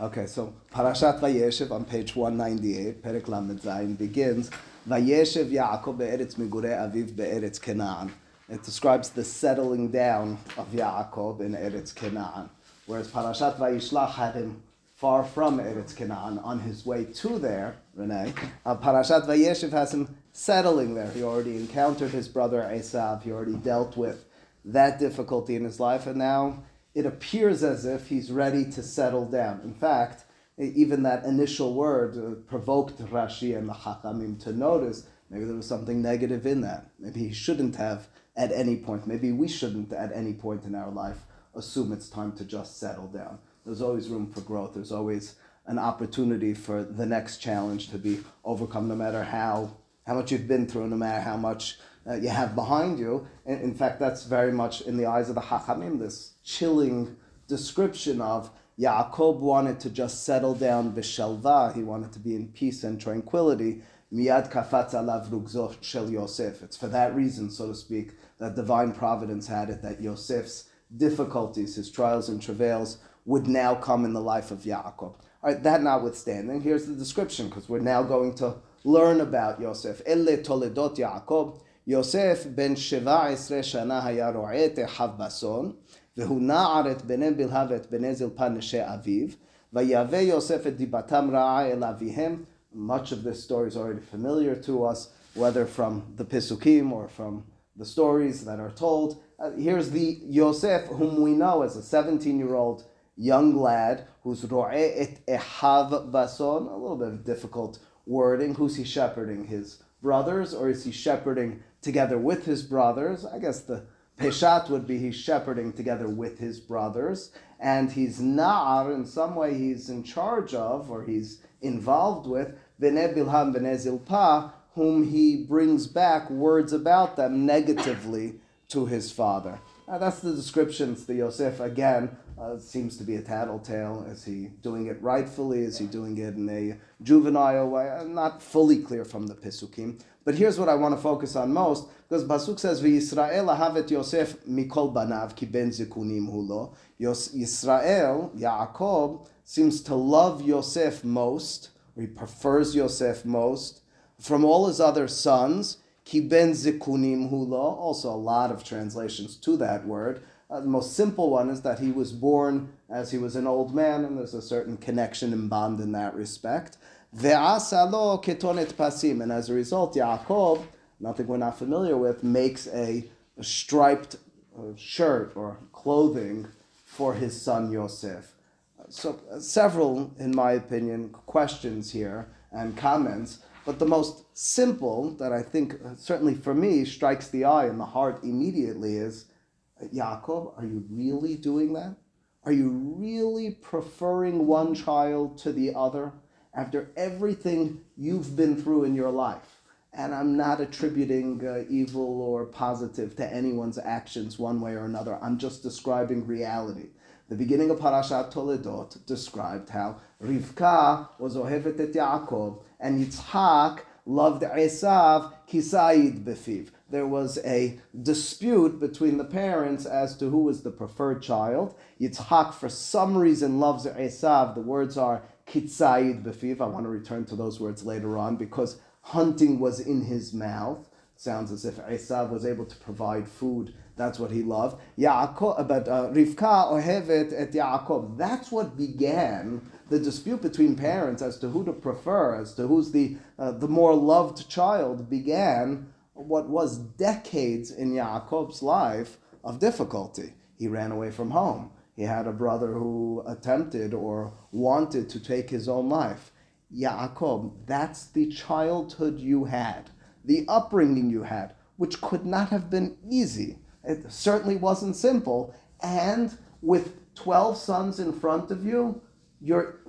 Okay, so Parashat Vayeshev on page 198, Perek Lamed Zayin begins, Vayeshev Yaakov be'eretz migure aviv be'eretz Canaan. It describes the settling down of Yaakov in Eretz Canaan, whereas Parashat Vayishlach had him far from Eretz Canaan on his way to there, Renee. Uh, Parashat Vayeshev has him settling there. He already encountered his brother Esav, he already dealt with that difficulty in his life, and now it appears as if he's ready to settle down. In fact, even that initial word uh, provoked Rashi and the Chachamim to notice maybe there was something negative in that. Maybe he shouldn't have at any point, maybe we shouldn't at any point in our life assume it's time to just settle down. There's always room for growth. There's always an opportunity for the next challenge to be overcome, no matter how, how much you've been through, no matter how much uh, you have behind you. In, in, fact, that's very much in the eyes of the Hachamim, this chilling description of Yaakov wanted to just settle down b'shalva, he wanted to be in peace and tranquility. Miyad kafatz alav rugzo shel Yosef. It's for that reason, so to speak, that divine providence had it that Yosef's difficulties, his trials and travails, would now come in the life of Yaakov. All right, that notwithstanding, here's the description, because we're now going to learn about Yosef. Elle toledot Yaakov. יוסף בן שבע עשרה שנה היה רועה את אחיו באסון, והוא נער את בני בלהה ואת בני זלפה נשי אביו, ויהווה יוסף את דיבתם רעה אל אביהם. Much of this story is already familiar to us, whether from the Pisukim or from the stories that are told. Uh, here's the Yosef, whom we know as a 17-year-old young lad who's ro'eh et ehav bason, a little bit of difficult wording. Who's he shepherding? His brothers, or is he shepherding together with his brothers. I guess the Peshat would be he's shepherding together with his brothers, and he's Na'ar, in some way he's in charge of, or he's involved with, Bnei Bilham Bnei Zilpah, whom he brings back words about them negatively to his father. Now, that's the descriptions the Yosef again. Uh, seems to be a tattletale. Is he doing it rightfully? Is he doing it in a juvenile way? I'm not fully clear from the Pisukim. But here's what I want to focus on most, because Pasuk says, "V'Yisrael ahavet Yosef mikol banav ki ben zikunim hulo." Yisrael, Yaakov, seems to love Yosef most, or he prefers Yosef most from all his other sons. Ki ben zikunim hulo. Also, a lot of translations to that word. Uh, the most simple one is that he was born as he was an old man, and there's a certain connection and bond in that respect. Ve'asalo ketonet pasim. And as a result, Yaakov, nothing we're not familiar with, makes a, a striped uh, shirt or clothing for his son Yosef. So, uh, several, in my opinion, questions here and comments. But the most simple that I think, uh, certainly for me, strikes the eye and the heart immediately is Yaakov, are you really doing that? Are you really preferring one child to the other? After everything you've been through in your life. And I'm not attributing uh, evil or positive to anyone's actions one way or another. I'm just describing reality. The beginning of Parashat Toledot described how Rivka was ohevet et Yaakov and Yitzhak loved Esav kisaid befiv. There was a dispute between the parents as to who was the preferred child. Yitzhak, for some reason, loves Esav. The words are kitzayid befiv. I want to return to those words later on because hunting was in his mouth. Sounds as if Esav was able to provide food. That's what he loved. Yaakov, but uh, Rivka ohevet et Yaakov. That's what began the dispute between parents as to who to prefer, as to who's the uh, the more loved child. Began what was decades in Yaakov's life of difficulty. He ran away from home. He had a brother who attempted or wanted to take his own life. Yaakov, that's the childhood you had, the upbringing you had, which could not have been easy. It certainly wasn't simple. And with 12 sons in front of you, you're.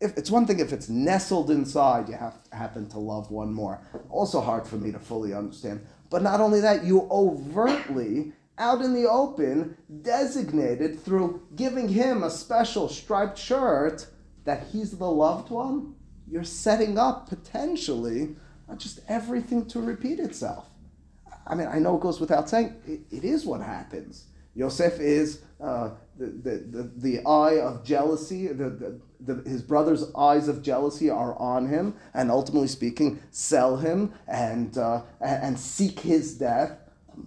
If it's one thing if it's nestled inside, you have happen to love one more. Also hard for me to fully understand. But not only that, you overtly out in the open, designated through giving him a special striped shirt that he's the loved one, you're setting up potentially just everything to repeat itself. I mean, I know it goes without saying, it, it is what happens. Yosef is uh, the, the, the, the eye of jealousy, the, the, the, his brother's eyes of jealousy are on him, and ultimately speaking, sell him and, uh, and seek his death,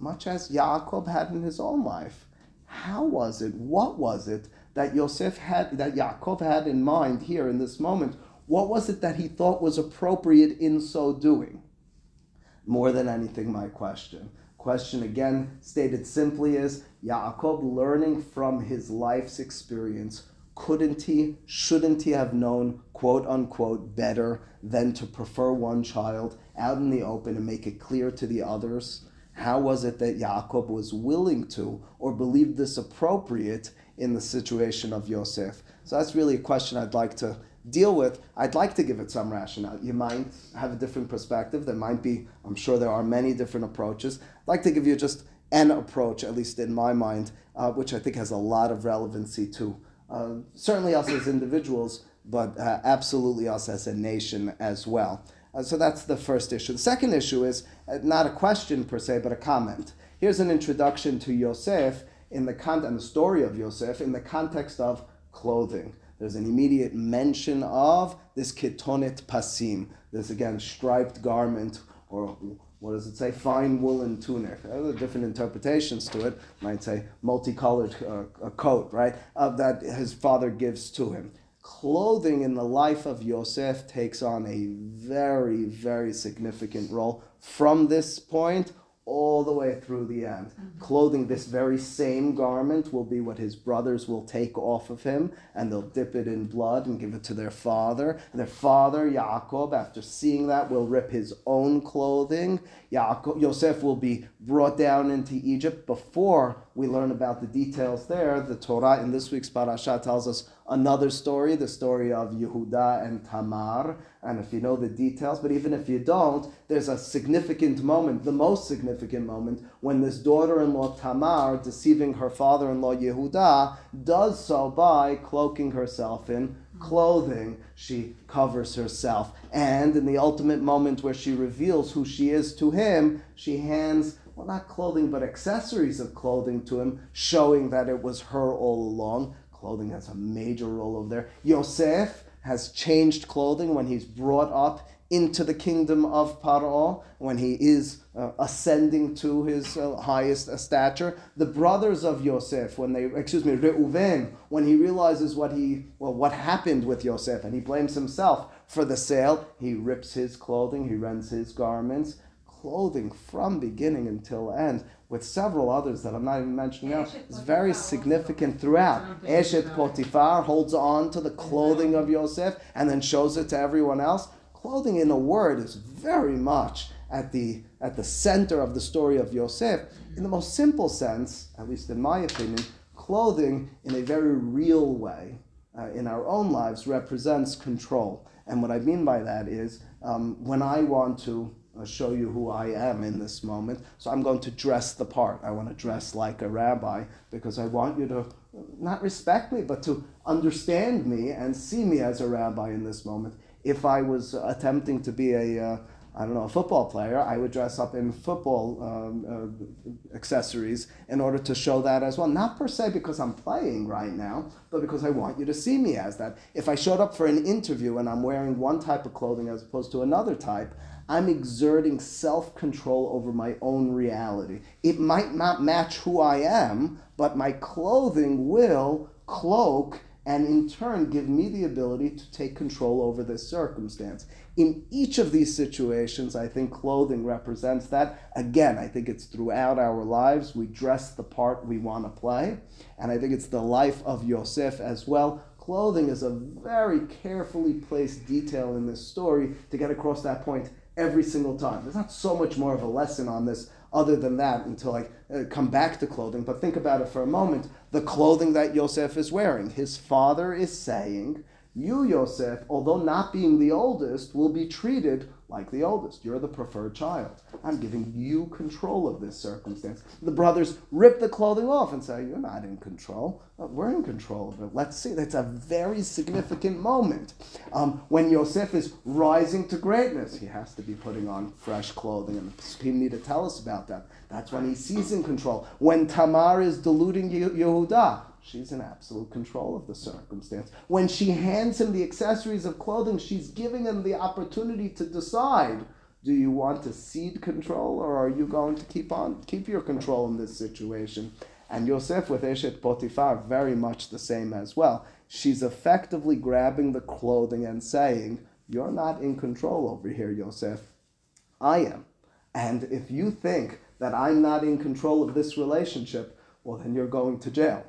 much as Yaakov had in his own life. How was it? What was it that Yosef had, that Yaakov had in mind here in this moment? What was it that he thought was appropriate in so doing? More than anything, my question. Question again, stated simply, is Yaakov learning from his life's experience couldn't he, shouldn't he have known, quote unquote, better than to prefer one child out in the open and make it clear to the others? How was it that Yaakov was willing to or believed this appropriate in the situation of Yosef? So that's really a question I'd like to deal with. I'd like to give it some rationale. You might have a different perspective. There might be, I'm sure there are many different approaches. I'd like to give you just an approach, at least in my mind, uh, which I think has a lot of relevancy to uh, certainly us as individuals, but uh, absolutely us as a nation as well. Uh, so that's the first issue. The second issue is not a question per se, but a comment. Here's an introduction to Yosef in the con- and the story of Yosef in the context of clothing. There's an immediate mention of this ketonet pasim, this again striped garment or what does it say? Fine woolen tunic. There are different interpretations to it. Might say multicolored uh, coat, right? Uh, that his father gives to him. Clothing in the life of Yosef takes on a very, very significant role from this point all the way through the end. Mm-hmm. Clothing this very same garment will be what his brothers will take off of him, and they'll dip it in blood and give it to their father. And their father, Yaakov, after seeing that, will rip his own clothing. Yaakov, Yosef will be brought down into Egypt. Before we learn about the details there, the Torah in this week's parasha tells us another story, the story of Yehuda and Tamar. And if you know the details, but even if you don't, there's a significant moment, the most significant moment, when this daughter in law Tamar, deceiving her father in law Yehuda, does so by cloaking herself in clothing. She covers herself. And in the ultimate moment where she reveals who she is to him, she hands well, not clothing, but accessories of clothing to him, showing that it was her all along clothing has a major role over there. Yosef has changed clothing when he's brought up into the kingdom of Paro, when he is uh, ascending to his uh, highest uh, stature. The brothers of Yosef, when they, excuse me, Reuven, when he realizes what he, well, what happened with Yosef, and he blames himself for the sale, he rips his clothing, he rends his garments. Clothing from beginning until end with several others that I'm not even mentioning now, is very significant throughout. Eshet Potifar holds on to the clothing of Yosef and then shows it to everyone else. Clothing, in a word, is very much at the, at the center of the story of Yosef. In the most simple sense, at least in my opinion, clothing in a very real way uh, in our own lives represents control. And what I mean by that is um, when I want to I'll show you who I am in this moment. So I'm going to dress the part. I want to dress like a rabbi because I want you to not respect me, but to understand me and see me as a rabbi in this moment. If I was attempting to be a uh, I don't know, a football player, I would dress up in football um, uh, accessories in order to show that as well. Not per se because I'm playing right now, but because I want you to see me as that. If I showed up for an interview and I'm wearing one type of clothing as opposed to another type, I'm exerting self control over my own reality. It might not match who I am, but my clothing will cloak and in turn give me the ability to take control over this circumstance. In each of these situations, I think clothing represents that. Again, I think it's throughout our lives. We dress the part we want to play. And I think it's the life of Yosef as well. Clothing is a very carefully placed detail in this story to get across that point every single time. There's not so much more of a lesson on this other than that until I uh, come back to clothing. But think about it for a moment. The clothing that Yosef is wearing, his father is saying, You, Yosef, although not being the oldest, will be treated like the oldest. You're the preferred child. I'm giving you control of this circumstance. The brothers rip the clothing off and say, You're not in control. We're in control of it. Let's see. That's a very significant moment. Um, when Yosef is rising to greatness, he has to be putting on fresh clothing, and the people need to tell us about that. That's when he sees in control. When Tamar is deluding Yehuda, she's in absolute control of the circumstance. When she hands him the accessories of clothing, she's giving him the opportunity to decide do you want to cede control or are you going to keep on keep your control in this situation? And Yosef with Eshet Potifar, very much the same as well. She's effectively grabbing the clothing and saying, You're not in control over here, Yosef. I am. And if you think that I'm not in control of this relationship, well, then you're going to jail.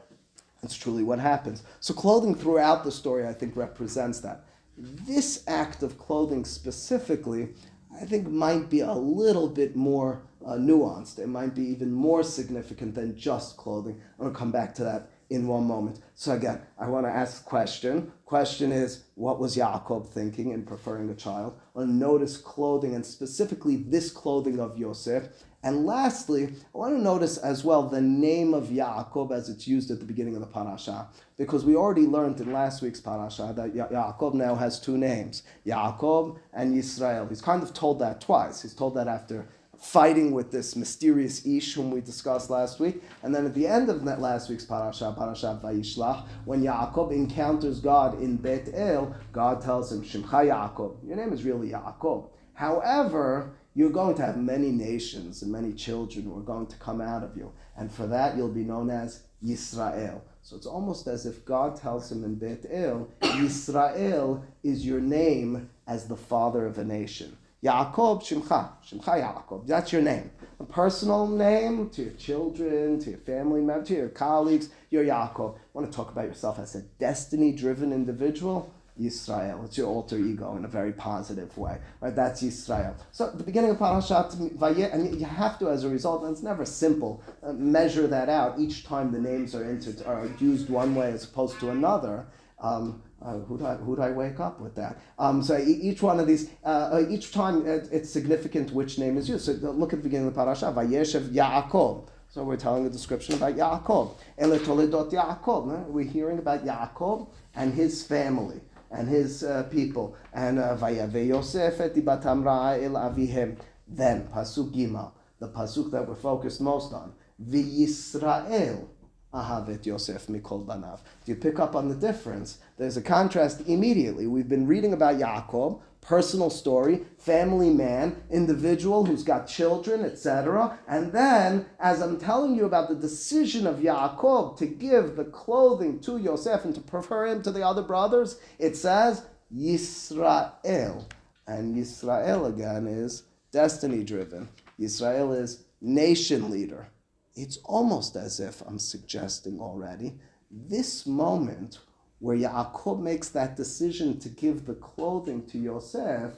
That's truly what happens. So, clothing throughout the story, I think, represents that. This act of clothing specifically, I think, might be a little bit more uh, nuanced. It might be even more significant than just clothing. I'm going to come back to that in one moment. So again, I want to ask question. Question is, what was Yaakov thinking in preferring a child? I notice clothing and specifically this clothing of Yosef. And lastly, I want to notice as well the name of Yaakov as it's used at the beginning of the parasha, because we already learned in last week's parasha that ya- Yaakov now has two names, Yaakov and Yisrael. He's kind of told that twice. He's told that after fighting with this mysterious Ish whom we discussed last week. And then at the end of that last week's parasha, parasha Vayishlach, when Yaakov encounters God in Bet El, God tells him, Shimcha Yaakov, your name is really Yaakov. However, you're going to have many nations and many children who are going to come out of you. And for that, you'll be known as Yisrael. So it's almost as if God tells him in Bet El, Yisrael is your name as the father of a nation. Yaakov Shimcha, Shimcha Yaakov. That's your name. A personal name to your children, to your family members, to your colleagues. You're Yaakov. Want to talk about yourself as a destiny-driven individual? Yisrael. It's your alter ego in a very positive way. Right? That's Yisrael. So the beginning of Parashat Vayet, and you have to, as a result, and it's never simple, uh, measure that out each time the names are, entered, are used one way as opposed to another. Um, uh, who, do I, who I wake up with that? Um, so each one of these, uh, uh each time it, it's significant which name is used. So look at the beginning of the parasha, Vayeshev Yaakov. So we're telling a description about Yaakov. Ele Toledot Yaakov. We're hearing about Yaakov and his family and his uh, people. And uh, Vayave Yosef et ibatam el avihem. Then, Pasuk Gimel, the Pasuk that we're focused most on. V'Yisrael Ahavet Yosef Mikol Banav. If you pick up on the difference, there's a contrast immediately. We've been reading about Yaakov, personal story, family man, individual who's got children, etc. And then, as I'm telling you about the decision of Yaakov to give the clothing to Yosef and to prefer him to the other brothers, it says Yisrael. And Yisrael again is destiny driven. Yisrael is nation leader it's almost as if I'm suggesting already this moment where Yaakov makes that decision to give the clothing to Yosef,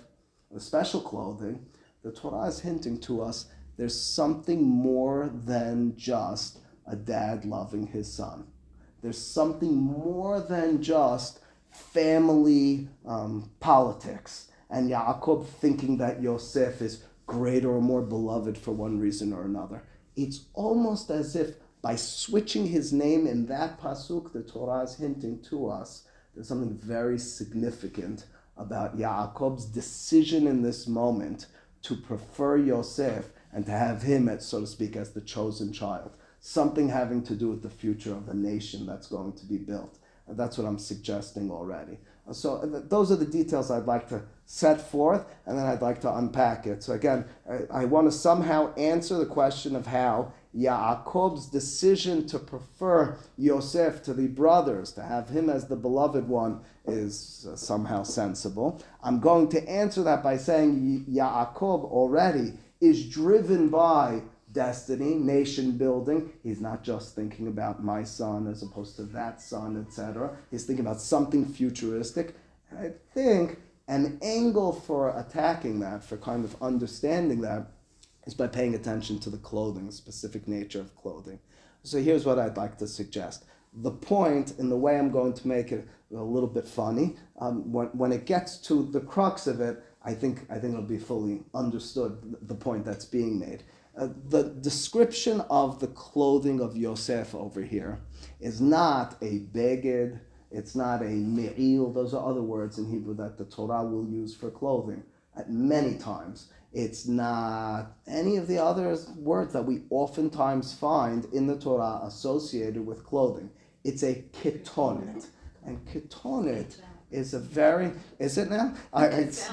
the special clothing, the Torah is hinting to us there's something more than just a dad loving his son. There's something more than just family um, politics and Yaakov thinking that Yosef is greater or more beloved for one reason or another it's almost as if by switching his name in that pasuk, the Torah is hinting to us there's something very significant about Yaakov's decision in this moment to prefer Yosef and to have him, as, so to speak, as the chosen child. Something having to do with the future of the nation that's going to be built. And that's what I'm suggesting already. So uh, those are the details I'd like to set forth, and then I'd like to unpack it. So again, I, I want to somehow answer the question of how Yaakov's decision to prefer Yosef to the brothers, to have him as the beloved one, is uh, somehow sensible. I'm going to answer that by saying Yaakov already is driven by destiny, nation building. He's not just thinking about my son as opposed to that son, etc. He's thinking about something futuristic. And I think an angle for attacking that, for kind of understanding that, is by paying attention to the clothing, specific nature of clothing. So here's what I'd like to suggest. The point, in the way I'm going to make it a little bit funny, um, when, when it gets to the crux of it, I think, I think it'll be fully understood, the point that's being made. Uh, the description of the clothing of Yosef over here is not a beged, it's not a me'il, those are other words in Hebrew that the Torah will use for clothing at many times. It's not any of the other words that we oftentimes find in the Torah associated with clothing. It's a ketonet. And ketonet is a very is it now? I, it,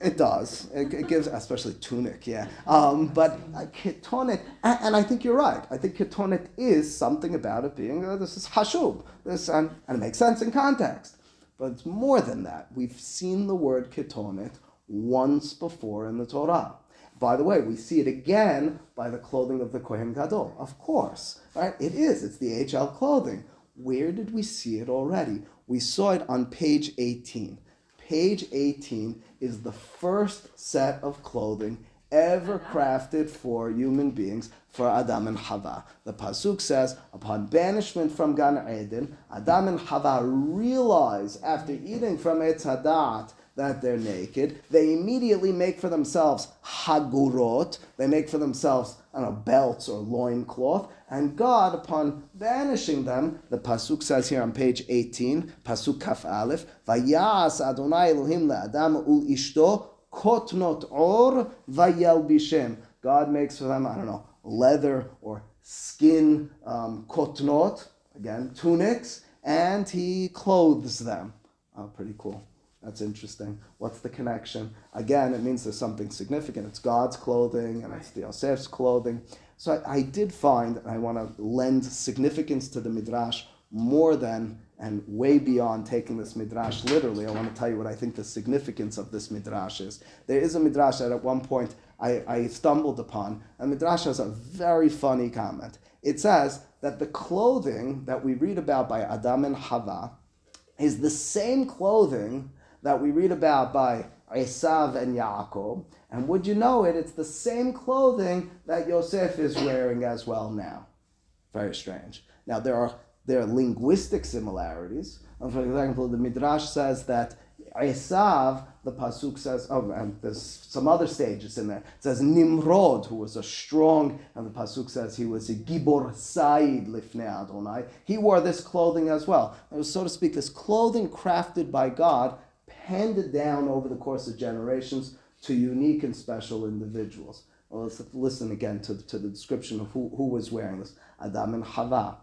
it does. It, it, gives especially tunic, yeah. Um, but uh, ketonet, and, and, I think you're right. I think ketonet is something about it being uh, this is hashub. This and, and it makes sense in context. But it's more than that. We've seen the word ketonet once before in the Torah. By the way, we see it again by the clothing of the Kohen Gadol. Of course, right? It is. It's the HL clothing. Where did we see it already? We saw it on page 18. Page 18 is the first set of clothing ever crafted for human beings, for Adam and Hava. The Pasuk says, upon banishment from Gan Eden, Adam and Hava realize after eating from Etz Hadat that they're naked. They immediately make for themselves hagurot. They make for themselves, I don't know, belts or loincloth. And God, upon banishing them, the pasuk says here on page 18, pasuk kaf aleph, vayas Adonai Elohim le'adam ul ishto kotnot or vayelbishem. God makes for them, I don't know, leather or skin um, kotnot, again, tunics, and he clothes them. Oh, pretty cool. That's interesting. What's the connection? Again, it means there's something significant. It's God's clothing and it's the Yosef's clothing. So I, I did find, and I want to lend significance to the Midrash more than and way beyond taking this Midrash literally. I want to tell you what I think the significance of this Midrash is. There is a Midrash that at one point I, I stumbled upon, and Midrash has a very funny comment. It says that the clothing that we read about by Adam and Hava is the same clothing that we read about by Esav and Yaakov. And would you know it, it's the same clothing that Yosef is wearing as well now. Very strange. Now, there are, there are linguistic similarities. For example, the Midrash says that Esav, the Pasuk says, oh, and there's some other stages in there. It says Nimrod, who was a strong, and the Pasuk says he was a Gibor Said Lifnei Adonai. He wore this clothing as well. It was, so to speak, this clothing crafted by God handed down over the course of generations to unique and special individuals. Well, let's listen again to, to the description of who, who was wearing this. Adam and Hava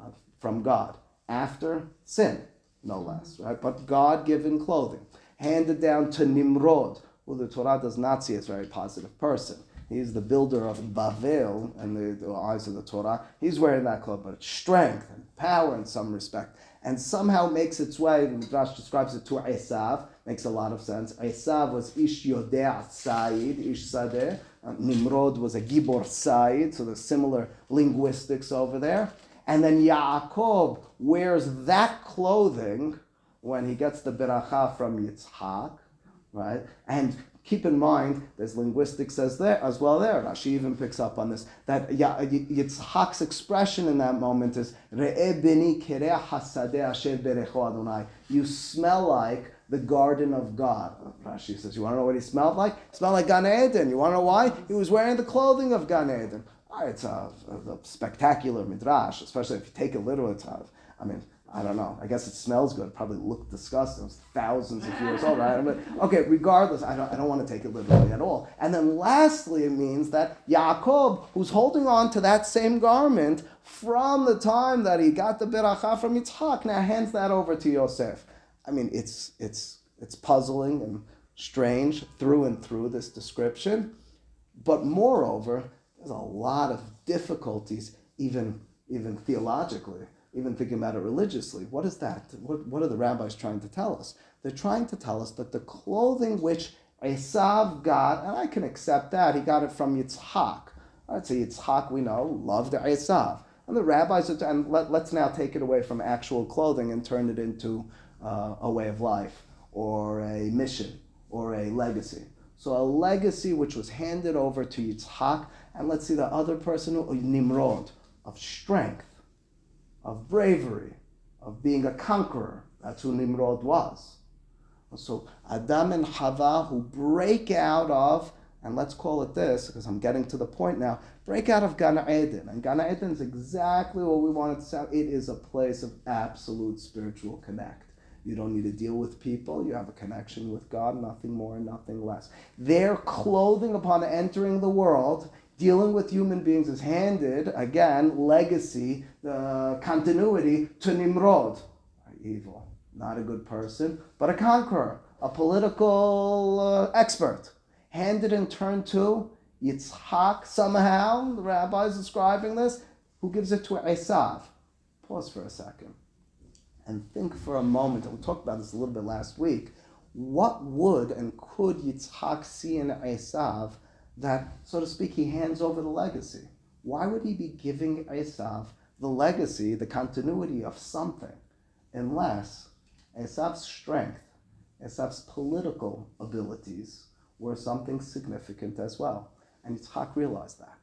uh, from God after sin, no less, right? But God given clothing. Handed down to Nimrod, who the Torah does not see as a very positive person. He's the builder of Bavel in the, the eyes of the Torah. He's wearing that cloth, but strength and power in some respect and somehow makes its way, the Midrash describes it to Esav, makes a lot of sense. Esav was Ish Yodea Said, Ish Sadeh. Um, Nimrod was a Gibor Said, so there's similar linguistics over there. And then Yaakov wears that clothing when he gets the beracha from Yitzhak, right? And Keep in mind, there's linguistics as there as well. There, Rashi even picks up on this. That Yitzhak's expression in that moment is bini Adonai. You smell like the garden of God. Rashi says, you want to know what he smelled like? He smelled like Gan Eden. You want to know why? He was wearing the clothing of Gan Eden. Ah, it's a, a, spectacular midrash, especially if you take it literally. I mean, I don't know. I guess it smells good. It probably looked disgusting. It was thousands of years old, right? But, okay, regardless, I don't, I don't want to take it literally at all. And then lastly, it means that Yaakov, who's holding on to that same garment from the time that he got the beracha from Yitzhak, now hands that over to Yosef. I mean, it's, it's, it's puzzling and strange through and through this description. But moreover, there's a lot of difficulties, even, even theologically even thinking about it religiously, what is that? What, what are the rabbis trying to tell us? They're trying to tell us that the clothing which Esav got, and I can accept that, he got it from Yitzhak. I'd say Yitzhak, we know, loved Esav. And the rabbis, are, and let, us now take it away from actual clothing and turn it into uh, a way of life, or a mission, or a legacy. So a legacy which was handed over to Yitzhak, and let's see the other person, Nimrod, of strength of bravery, of being a conqueror. That's who Nimrod was. So Adam and Hava who break out of, and let's call it this, because I'm getting to the point now, break out of Gan Eden. And Gan Eden is exactly what we wanted to say. It is a place of absolute spiritual connect. You don't need to deal with people. You have a connection with God, nothing more, nothing less. Their clothing upon entering the world dealing with human beings is handed, again, legacy, uh, continuity to Nimrod. Evil, not a good person, but a conqueror, a political uh, expert. Handed in turn to Yitzhak, somehow, the rabbi is describing this, who gives it to Esav. Pause for a second and think for a moment, and we talked about this a little bit last week, what would and could Yitzhak see in Esav that, so to speak, he hands over the legacy? Why would he be giving Esav the legacy, the continuity of something, unless Esav's strength, Esav's political abilities were something significant as well? And Yitzhak realized that.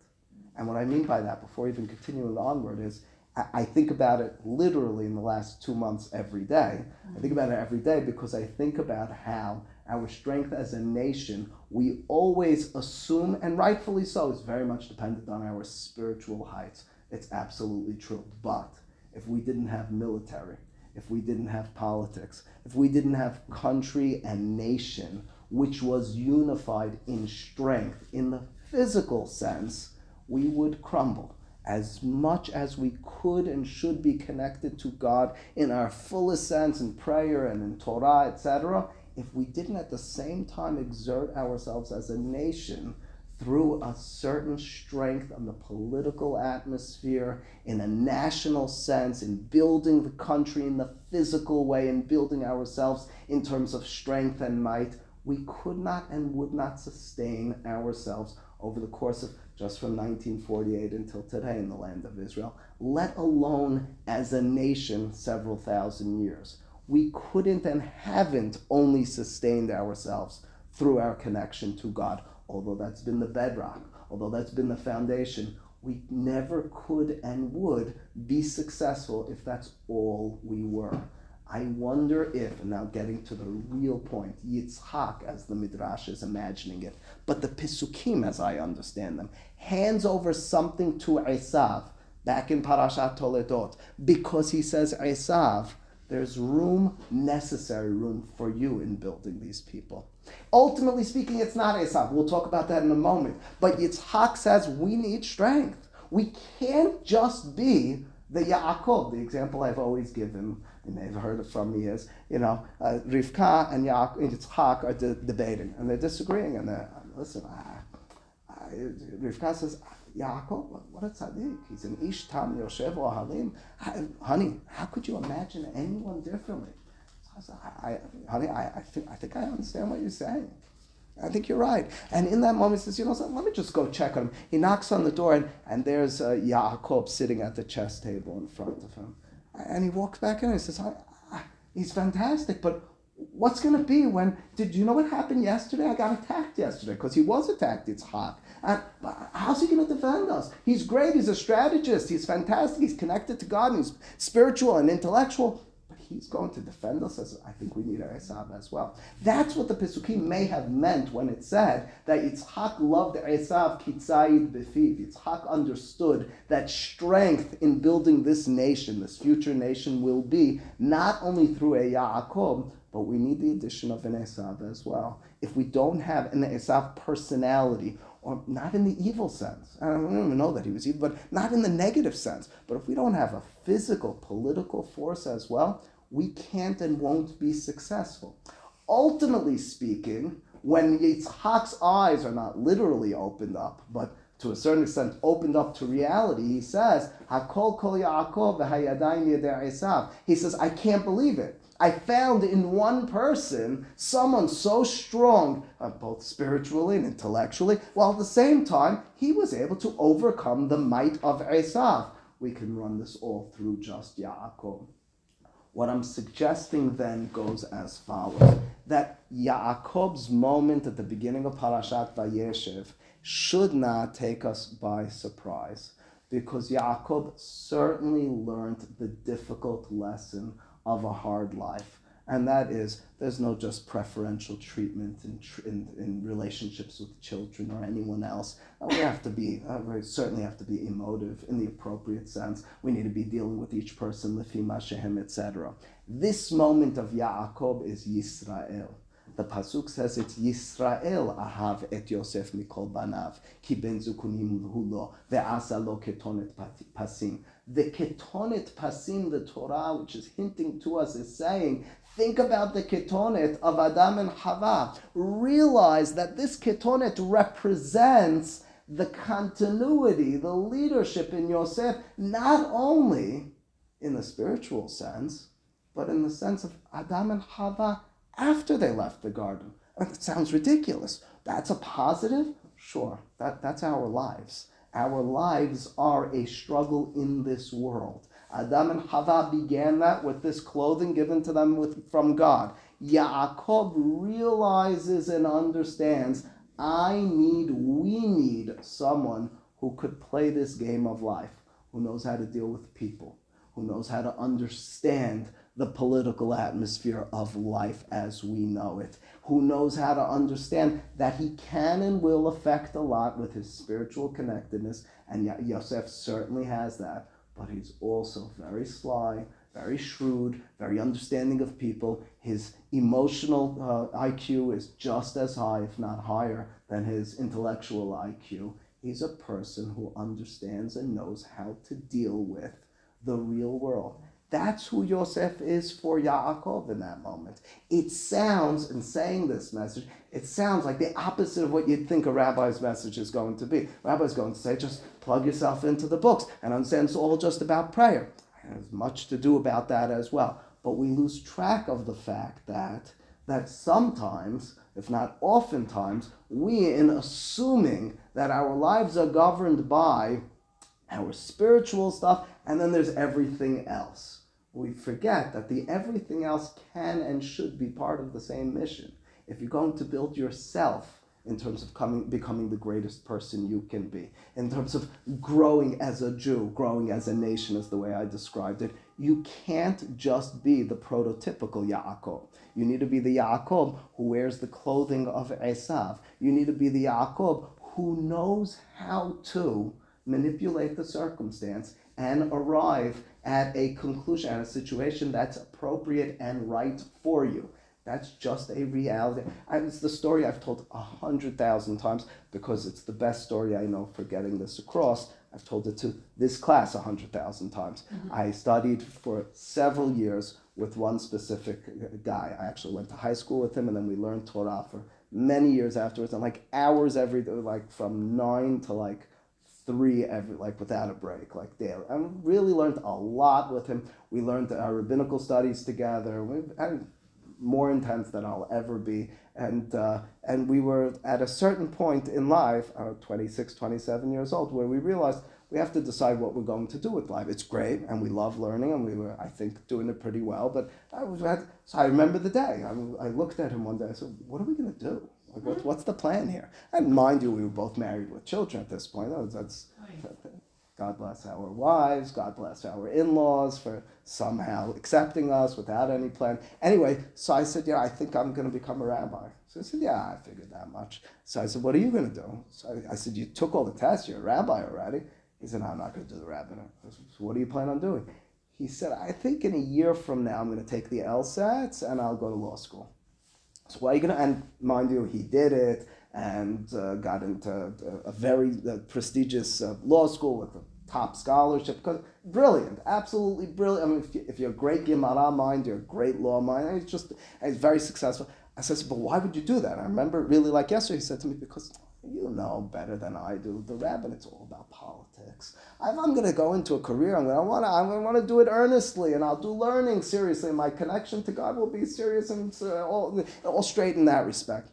And what I mean by that, before even continuing onward, is I think about it literally in the last two months every day. I think about it every day because I think about how our strength as a nation, we always assume, and rightfully so, is very much dependent on our spiritual heights. It's absolutely true. But if we didn't have military, if we didn't have politics, if we didn't have country and nation, which was unified in strength, in the physical sense, we would crumble as much as we could and should be connected to God in our fullest sense in prayer and in Torah, etc., if we didn't at the same time exert ourselves as a nation through a certain strength on the political atmosphere, in a national sense, in building the country in the physical way, in building ourselves in terms of strength and might, we could not and would not sustain ourselves over the course of just from 1948 until today in the land of Israel, let alone as a nation several thousand years. We couldn't and haven't only sustained ourselves through our connection to God, although that's been the bedrock, although that's been the foundation. We never could and would be successful if that's all we were. I wonder if, and now getting to the real point, Yitzhak, as the Midrash is imagining it, but the Pisukim, as I understand them, hands over something to Esav, back in Parashat Toledot, because he says, Esav, there's room, necessary room for you in building these people. Ultimately speaking, it's not Esav. We'll talk about that in a moment. But Yitzhak says we need strength. We can't just be the Yaakov, the example I've always given you may have heard it from me is, you know, uh, Rivka and Yitzchak are de- debating and they're disagreeing and they're, listen, I, I, Rivka says, Yaakov, what, what a tzaddik. He's an ish tam yoshev or halim. Honey, how could you imagine anyone differently? I said, I, I, honey, I, I, think, I think I understand what you're saying. I think you're right. And in that moment, he says, you know, let me just go check on him. He knocks on the door, and, and there's uh, Yaakov sitting at the chess table in front of him. And he walks back in and he says, I, I, he's fantastic, but what's going to be when, did you know what happened yesterday? I got attacked yesterday because he was attacked. It's hot. And how's he going to defend us? He's great. He's a strategist. He's fantastic. He's connected to God and he's spiritual and intellectual he's going to defend us as I think we need our Esav as well. That's what the Pesukim may have meant when it said that Yitzhak loved Esav kitzayid befiv. Yitzhak understood that strength in building this nation, this future nation, will be not only through a Yaakov, but we need the addition of an Esav as well. If we don't have an Esav personality, or not in the evil sense. I don't even know that he was evil, but not in the negative sense. But if we don't have a physical, political force as well, we can't and won't be successful. Ultimately speaking, when Yitzhak's eyes are not literally opened up, but to a certain extent opened up to reality, he says, Hakol kol Yaakov. He says, I can't believe it. I found in one person someone so strong, uh, both spiritually and intellectually, while at the same time he was able to overcome the might of Esav. We can run this all through just Yaakov. What I'm suggesting then goes as follows that Yaakov's moment at the beginning of Parashat Vayeshev should not take us by surprise because Yaakov certainly learned the difficult lesson of a hard life and that is there's no just preferential treatment in, in, in relationships with children or anyone else. Uh, we have to be, uh, we certainly have to be emotive in the appropriate sense. We need to be dealing with each person, lefima shehem, etc. This moment of Yaakov is Yisrael. The pasuk says it's Yisrael ahav et Yosef mikol banav ki ben zukunim hulo ve'asa lo ketonet pasim. The ketonet pasim, the Torah, which is hinting to us, is saying Think about the ketonet of Adam and Hava. Realize that this ketonet represents the continuity, the leadership in Yosef, not only in the spiritual sense, but in the sense of Adam and Hava after they left the garden. It sounds ridiculous. That's a positive? Sure, that, that's our lives. Our lives are a struggle in this world. Adam and Hava began that with this clothing given to them with, from God. Yaakov realizes and understands I need, we need someone who could play this game of life, who knows how to deal with people, who knows how to understand the political atmosphere of life as we know it, who knows how to understand that he can and will affect a lot with his spiritual connectedness, and Yosef certainly has that but he's also very sly, very shrewd, very understanding of people. His emotional uh, IQ is just as high, if not higher, than his intellectual IQ. He's a person who understands and knows how to deal with the real world. That's who Yosef is for Yaakov in that moment. It sounds, in saying this message, it sounds like the opposite of what you'd think a rabbi's message is going to be. Rabbi's going to say, just plug yourself into the books and understand it's all just about prayer. There's much to do about that as well. But we lose track of the fact that that sometimes, if not oftentimes, we, in assuming that our lives are governed by our spiritual stuff, and then there's everything else we forget that the everything else can and should be part of the same mission. If you're going to build yourself in terms of coming, becoming the greatest person you can be, in terms of growing as a Jew, growing as a nation, is the way I described it, you can't just be the prototypical Yaakov. You need to be the Yaakov who wears the clothing of Esav. You need to be the Yaakov who knows how to manipulate the circumstance and arrive at a conclusion, at a situation that's appropriate and right for you. That's just a reality. And it's the story I've told a hundred thousand times because it's the best story I know for getting this across. I've told it to this class a hundred thousand times. Mm-hmm. I studied for several years with one specific guy. I actually went to high school with him, and then we learned Torah for many years afterwards, and like hours every day, like from nine to like three every like without a break, like daily. I really learned a lot with him. We learned our rabbinical studies together. We had more intense than I'll ever be. And uh, and we were at a certain point in life, uh, 26, 27 years old, where we realized we have to decide what we're going to do with life. It's great, and we love learning, and we were, I think, doing it pretty well. But I was, so I remember the day. I, I looked at him one day. I said, "What are we going to do?" Like, what, what's the plan here? And mind you, we were both married with children at this point. That's, God bless our wives. God bless our in-laws for somehow accepting us without any plan. Anyway, so I said, yeah, I think I'm going to become a rabbi. So I said, yeah, I figured that much. So I said, what are you going to do? So I, I, said, you took all the tests. You're a rabbi already. He said, no, I'm not going to do the rabbinate. Said, so what do you plan on doing? He said, I think in a year from now, I'm going to take the LSATs and I'll go to law school. So why are you gonna? And mind you, he did it and uh, got into a very uh, prestigious uh, law school with a top scholarship. Because brilliant, absolutely brilliant. I mean, if, you, if you're a great Gemara mind, you're a great law mind. And he's just he's very successful. I said, but why would you do that? I remember really like yesterday. He said to me because you know better than I do. The rabbinate's all about politics. If I'm going to go into a career, I'm going to want to. I'm going to want to do it earnestly, and I'll do learning seriously. My connection to God will be serious and uh, all, all straight in that respect.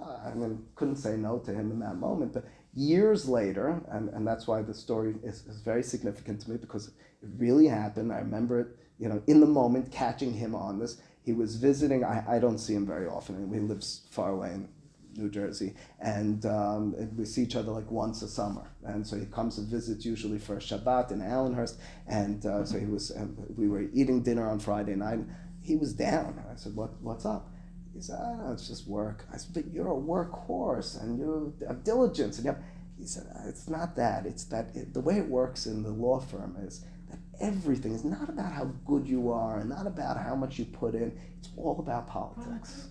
Uh, I mean, couldn't say no to him in that moment, but years later, and, and that's why the story is, is very significant to me because it really happened. I remember it, you know, in the moment, catching him on this. He was visiting. I, I don't see him very often. He lives far away in New Jersey, and um, we see each other like once a summer. And so he comes and visits usually for Shabbat in Allenhurst, and uh, so he was. Um, we were eating dinner on Friday night. He was down. I said, "What? What's up?" He said, "Oh, it's just work." I said, "But you're a workhorse, and you have diligence." And you have, he said, "It's not that. It's that it, the way it works in the law firm is." that Everything is not about how good you are and not about how much you put in. It's all about politics. politics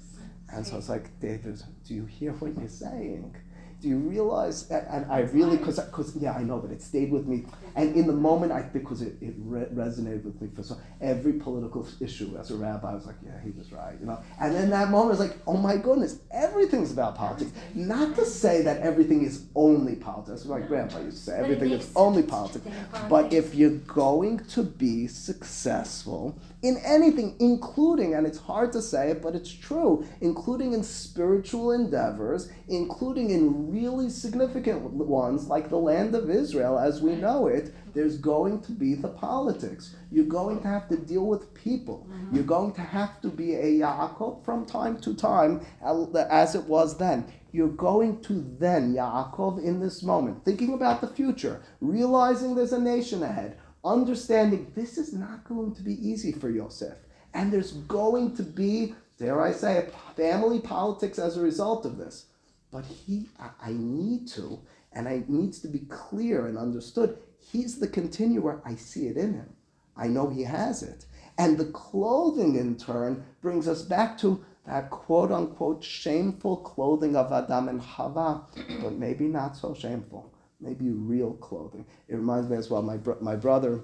And so it's like, David, do you hear what you're saying? Do you realize? And I really, because, because yeah, I know, but it stayed with me. And in the moment, I because it, it re- resonated with me for so every political issue as a rabbi, I was like, yeah, he was right, you know. And then that moment was like, oh my goodness, everything's about politics. Not to say that everything is only politics. My grandpa used to say everything is only politics. But if you're going to be successful in anything, including, and it's hard to say it, but it's true, including in spiritual endeavors, including in really significant ones like the land of Israel as we know it, there's going to be the politics. You're going to have to deal with people. Mm-hmm. You're going to have to be a Yaakov from time to time, as it was then. You're going to then, Yaakov, in this moment, thinking about the future, realizing there's a nation ahead, understanding this is not going to be easy for Yosef. And there's going to be, dare I say, family politics as a result of this. But he, I, I need to, and it needs to be clear and understood. He's the continuer. I see it in him. I know he has it. And the clothing, in turn, brings us back to that quote unquote shameful clothing of Adam and Hava, but maybe not so shameful maybe real clothing. It reminds me as well, my, bro- my brother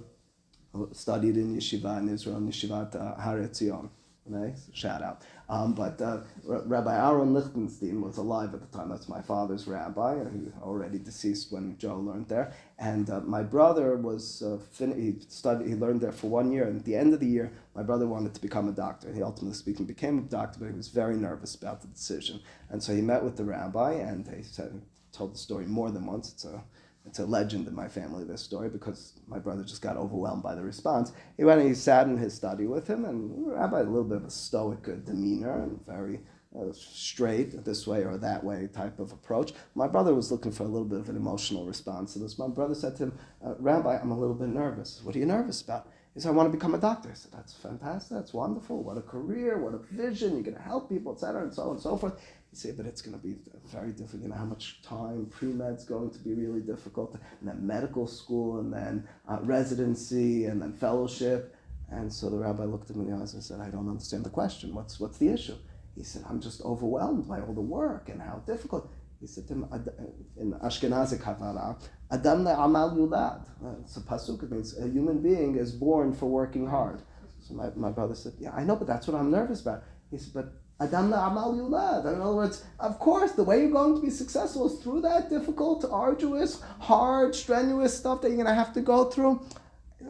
studied in yeshiva in Israel, in uh, Har Etzion. Nice, shout out. Um, but uh, Rabbi Aaron Lichtenstein was alive at the time. That's my father's rabbi, who already deceased when Joe learned there. And uh, my brother was uh, fin- he studied. He learned there for one year. And at the end of the year, my brother wanted to become a doctor. He ultimately speaking became a doctor, but he was very nervous about the decision. And so he met with the rabbi, and he said, told the story more than once. It's a it's a legend in my family this story because my brother just got overwhelmed by the response. He went and he sat in his study with him, and Rabbi a little bit of a stoic demeanor and very uh, straight this way or that way type of approach. My brother was looking for a little bit of an emotional response to this. My brother said to him, uh, Rabbi, I'm a little bit nervous. What are you nervous about? He said, I want to become a doctor. I said, That's fantastic. That's wonderful. What a career. What a vision. You're going to help people, etc., and so on and so forth say, but it's going to be very difficult. You know, how much time pre-med's going to be really difficult, and then medical school, and then uh, residency, and then fellowship. And so the rabbi looked at me in the eyes and said, I don't understand the question. What's, what's the issue? He said, I'm just overwhelmed by all the work and how difficult. He said to him, in Ashkenazi Havara, Adam le'amal yulad. It's a pasuk, it means a human being is born for working hard. So my, my brother said, yeah, I know, but that's what I'm nervous about. He said, but Adam Amal Yulad. In other words, of course, the way you're going to be successful is through that difficult, arduous, hard, strenuous stuff that you're going to have to go through.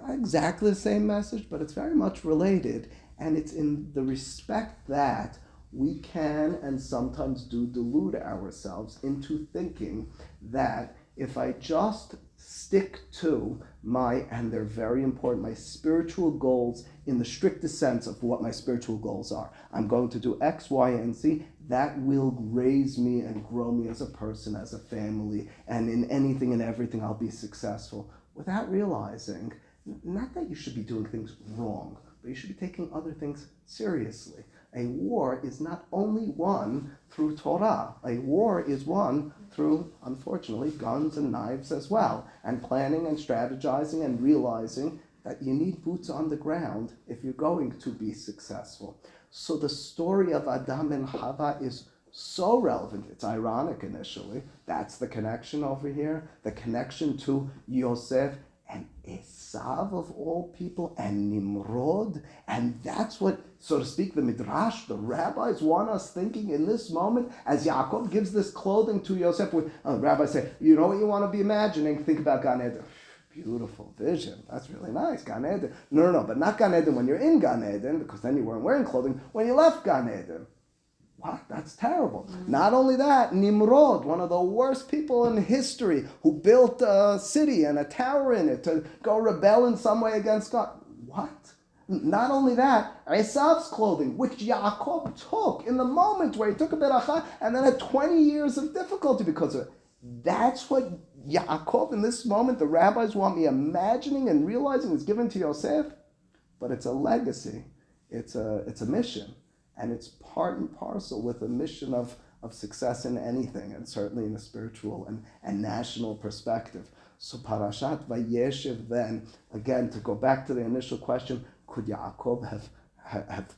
Exactly the same message, but it's very much related. And it's in the respect that we can and sometimes do delude ourselves into thinking that if I just stick to my, and they're very important, my spiritual goals in the strictest sense of what my spiritual goals are. I'm going to do X, Y, and Z. That will raise me and grow me as a person, as a family, and in anything and everything, I'll be successful without realizing not that you should be doing things wrong, but you should be taking other things seriously. A war is not only won through Torah, a war is won through, unfortunately, guns and knives as well, and planning and strategizing and realizing that you need boots on the ground if you're going to be successful. So the story of Adam and Hava is so relevant. It's ironic initially. That's the connection over here, the connection to Yosef and Esav of all people, and Nimrod. And that's what, so to speak, the Midrash, the rabbis want us thinking in this moment as Yaakov gives this clothing to Yosef. With, uh, rabbis say, you know what you want to be imagining? Think about Gan Eden. Beautiful vision. That's really nice. Gan Eden. No, no, no, but not Gan Eden when you're in Gan Eden, because then you weren't wearing clothing. When you left Gan Eden, That's terrible. Mm-hmm. Not only that, Nimrod, one of the worst people in history, who built a city and a tower in it to go rebel in some way against God. What? Not only that, Esav's clothing, which Yaakov took in the moment where he took a beracha and then had 20 years of difficulty because of it. That's what Yaakov in this moment, the rabbis want me imagining and realizing is given to Yosef, but it's a legacy. It's a, it's a mission and it's part and parcel with a mission of, of success in anything, and certainly in a spiritual and, and national perspective. So Parashat Vayeshev then, again, to go back to the initial question, could Yaakov have, have,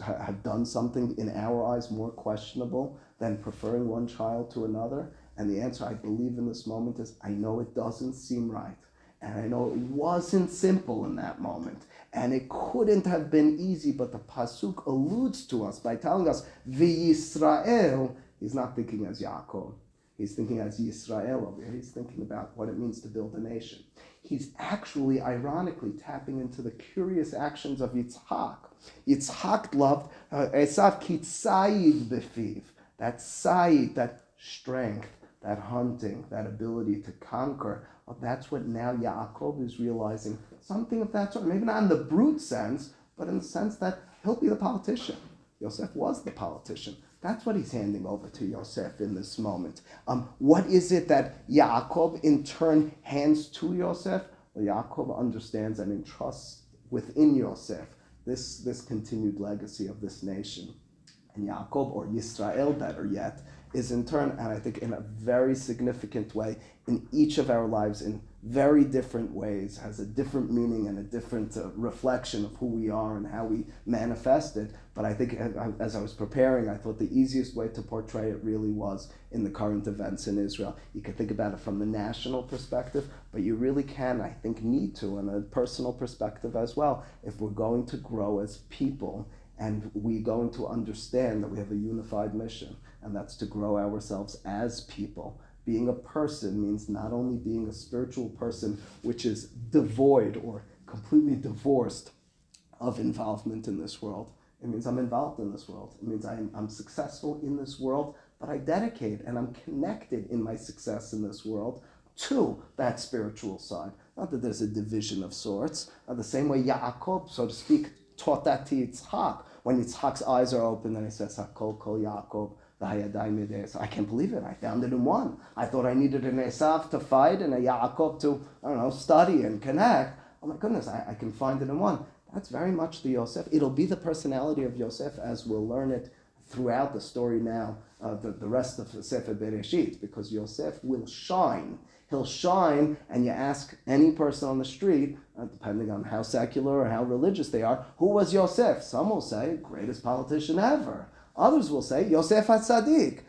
have done something in our eyes more questionable than preferring one child to another? And the answer I believe in this moment is I know it doesn't seem right. And I know it wasn't simple in that moment. And it couldn't have been easy, but the Pasuk alludes to us by telling us, V'Yisrael, he's not thinking as Yaakov. He's thinking as Yisrael over here. He's thinking about what it means to build a nation. He's actually, ironically, tapping into the curious actions of Yitzhak. Yitzhak loved uh, Esav kitzayid befiv. That sayid, that strength, that hunting, that ability to conquer. Well, that's what now Yaakov is realizing. Something of that sort. Maybe not in the brute sense, but in the sense that he'll be the politician. Yosef was the politician. That's what he's handing over to Yosef in this moment. Um, what is it that Yaakov in turn hands to Yosef? Well, Yaakov understands and entrusts within Yosef this, this continued legacy of this nation. And Yaakov, or Yisrael better yet, is in turn, and I think in a very significant way, in each of our lives, in very different ways, has a different meaning and a different uh, reflection of who we are and how we manifest it. But I think as I was preparing, I thought the easiest way to portray it really was in the current events in Israel. You could think about it from the national perspective, but you really can, I think, need to, in a personal perspective as well, if we're going to grow as people and we're going to understand that we have a unified mission, and that's to grow ourselves as people being a person means not only being a spiritual person, which is devoid or completely divorced of involvement in this world. It means I'm involved in this world. It means I'm, I'm successful in this world, but I dedicate and I'm connected in my success in this world to that spiritual side. Not that there's a division of sorts. Not the same way Yaakov, so to speak, taught that to Yitzhak. When Yitzhak's eyes are open, then he says, Hakol kol Yaakov so I can't believe it. I found it in one. I thought I needed an Esav to fight and a Yaakov to, I don't know, study and connect. Oh my goodness, I, I can find it in one. That's very much the Yosef. It'll be the personality of Yosef as we'll learn it throughout the story now, uh, the, the rest of the Sefer Bereshit, because Yosef will shine. He'll shine, and you ask any person on the street, uh, depending on how secular or how religious they are, who was Yosef? Some will say, greatest politician ever. Others will say Yosef HaTzadik.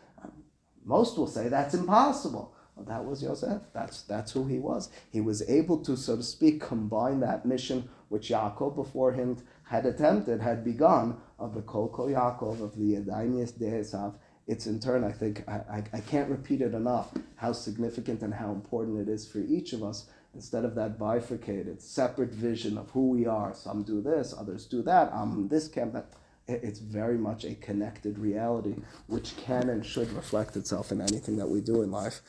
Most will say that's impossible. Well, that was Yosef. That's, that's who he was. He was able to, so to speak, combine that mission which Yaakov before him had attempted, had begun, of the Kol Yaakov, of the Yadayim Dehesav. It's in turn, I think, I, I, I can't repeat it enough, how significant and how important it is for each of us instead of that bifurcated, separate vision of who we are. Some do this, others do that. I'm this camp, that it's very much a connected reality which can and should reflect itself in anything that we do in life.